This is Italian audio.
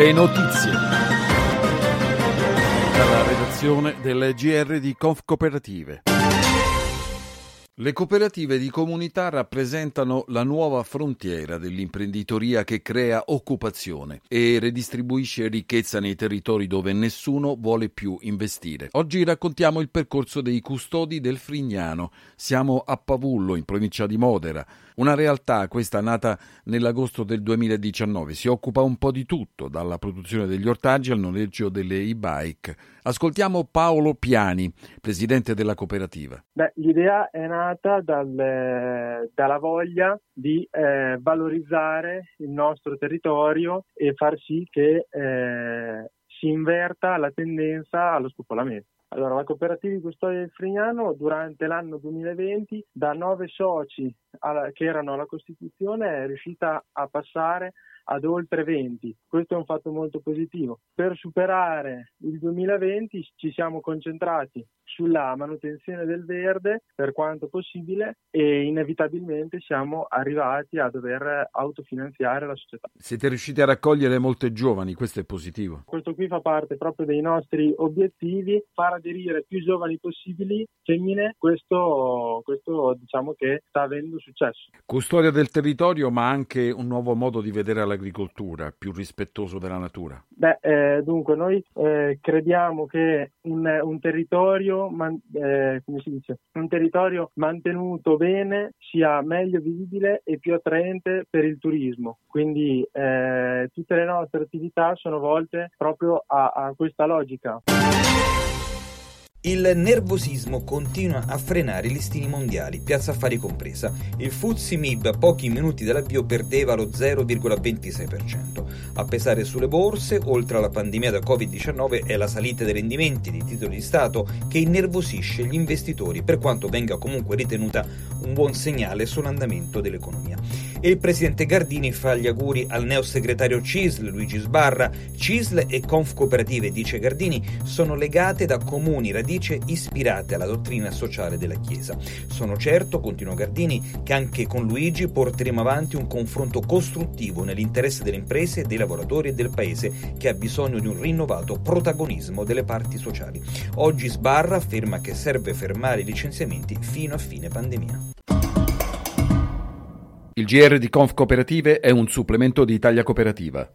Le notizie. Dalla redazione del GR di Conf Cooperative. Le cooperative di comunità rappresentano la nuova frontiera dell'imprenditoria che crea occupazione e redistribuisce ricchezza nei territori dove nessuno vuole più investire. Oggi raccontiamo il percorso dei custodi del Frignano. Siamo a Pavullo, in provincia di Modena. Una realtà, questa nata nell'agosto del 2019, si occupa un po' di tutto, dalla produzione degli ortaggi al noleggio delle e-bike. Ascoltiamo Paolo Piani, presidente della cooperativa. Beh, l'idea è nata dal, dalla voglia di eh, valorizzare il nostro territorio e far sì che eh, si inverta la tendenza allo spopolamento. Allora, la cooperativa di custodia del Frignano durante l'anno 2020 da nove soci alla, che erano alla Costituzione è riuscita a passare ad oltre 20. Questo è un fatto molto positivo. Per superare il 2020 ci siamo concentrati sulla manutenzione del verde per quanto possibile e inevitabilmente siamo arrivati a dover autofinanziare la società. Siete riusciti a raccogliere molte giovani, questo è positivo. Questo qui fa parte proprio dei nostri obiettivi, far aderire più giovani possibili femmine, questo, questo diciamo che sta avendo successo. Custodia del territorio ma anche un nuovo modo di vedere l'agricoltura, più rispettoso della natura. Beh, eh, dunque noi eh, crediamo che un, un territorio man- eh, come si dice, un territorio mantenuto bene sia meglio visibile e più attraente per il turismo. Quindi eh, tutte le nostre attività sono volte proprio a, a questa logica. Il nervosismo continua a frenare i listini mondiali, piazza affari compresa. Il FTSE MIB a pochi minuti dall'avvio perdeva lo 0,26%. A pesare sulle borse, oltre alla pandemia da Covid-19, è la salita dei rendimenti dei titoli di Stato che innervosisce gli investitori, per quanto venga comunque ritenuta un buon segnale sull'andamento dell'economia. E il presidente Gardini fa gli auguri al neosegretario CISL Luigi Sbarra. CISL e Conf Cooperative, dice Gardini, sono legate da comuni radici ispirate alla dottrina sociale della Chiesa. Sono certo, continuò Gardini, che anche con Luigi porteremo avanti un confronto costruttivo nell'interesse delle imprese, dei lavoratori e del Paese che ha bisogno di un rinnovato protagonismo delle parti sociali. Oggi Sbarra afferma che serve fermare i licenziamenti fino a fine pandemia. Il GR di Conf Cooperative è un supplemento di Italia Cooperativa.